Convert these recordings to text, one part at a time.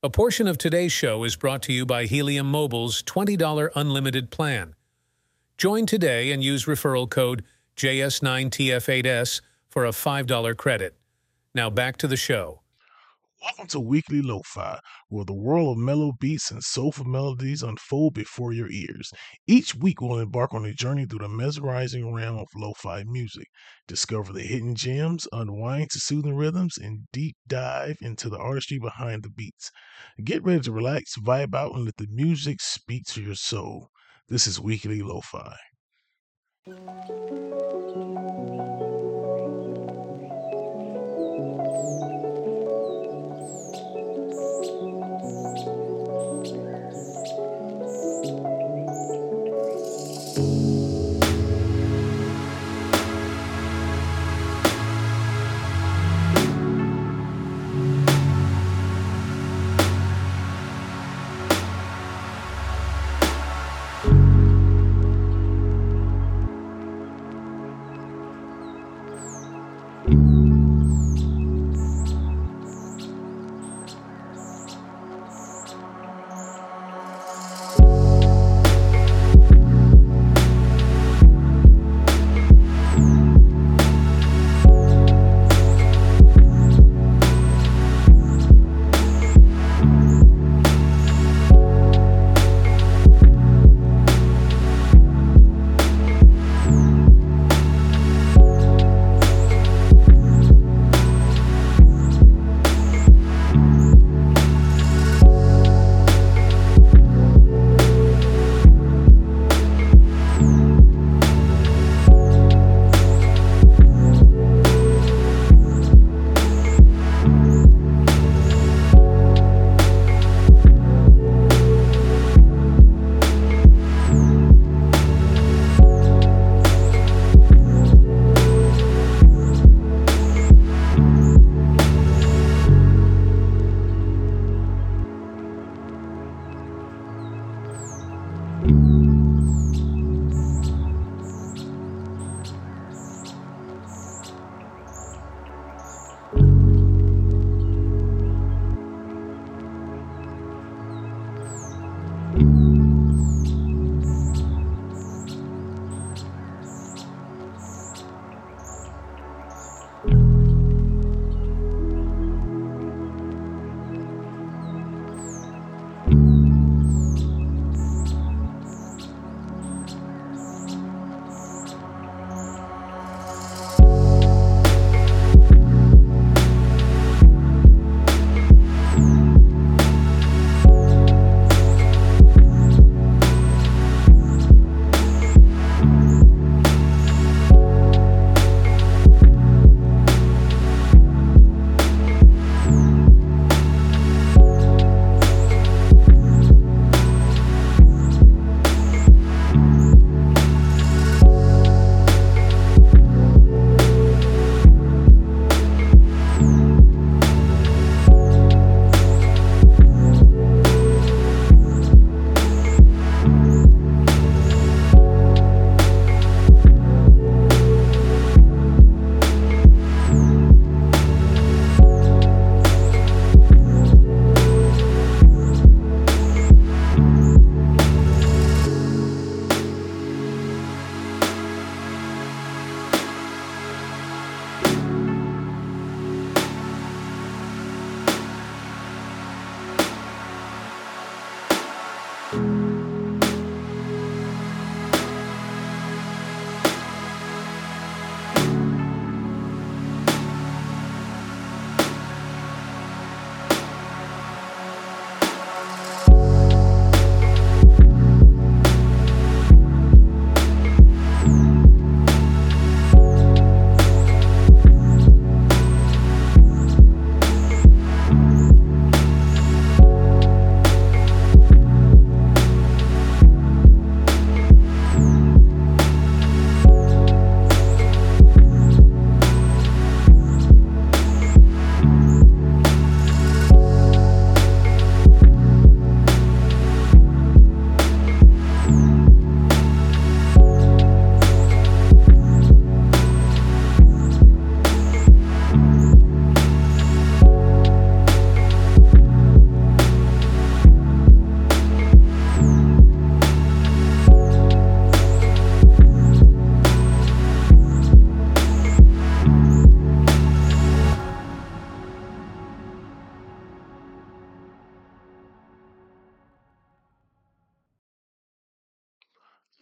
A portion of today's show is brought to you by Helium Mobile's $20 unlimited plan. Join today and use referral code JS9TF8S for a $5 credit. Now back to the show. Welcome to Weekly Lo-Fi, where the world of mellow beats and soulful melodies unfold before your ears. Each week we'll embark on a journey through the mesmerizing realm of lo-fi music, discover the hidden gems, unwind to soothing rhythms, and deep dive into the artistry behind the beats. Get ready to relax, vibe out, and let the music speak to your soul. This is Weekly Lo-Fi.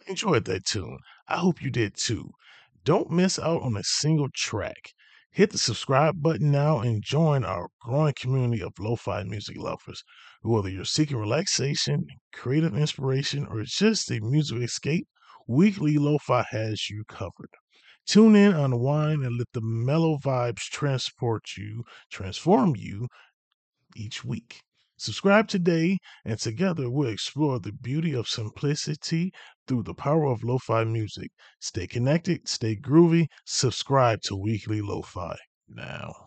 Enjoyed that tune. I hope you did too. Don't miss out on a single track. Hit the subscribe button now and join our growing community of lo fi music lovers. Whether you're seeking relaxation, creative inspiration, or just a music escape, Weekly Lo Fi has you covered. Tune in, unwind, and let the mellow vibes transport you, transform you each week. Subscribe today, and together we'll explore the beauty of simplicity through the power of lo fi music. Stay connected, stay groovy, subscribe to Weekly Lo Fi now.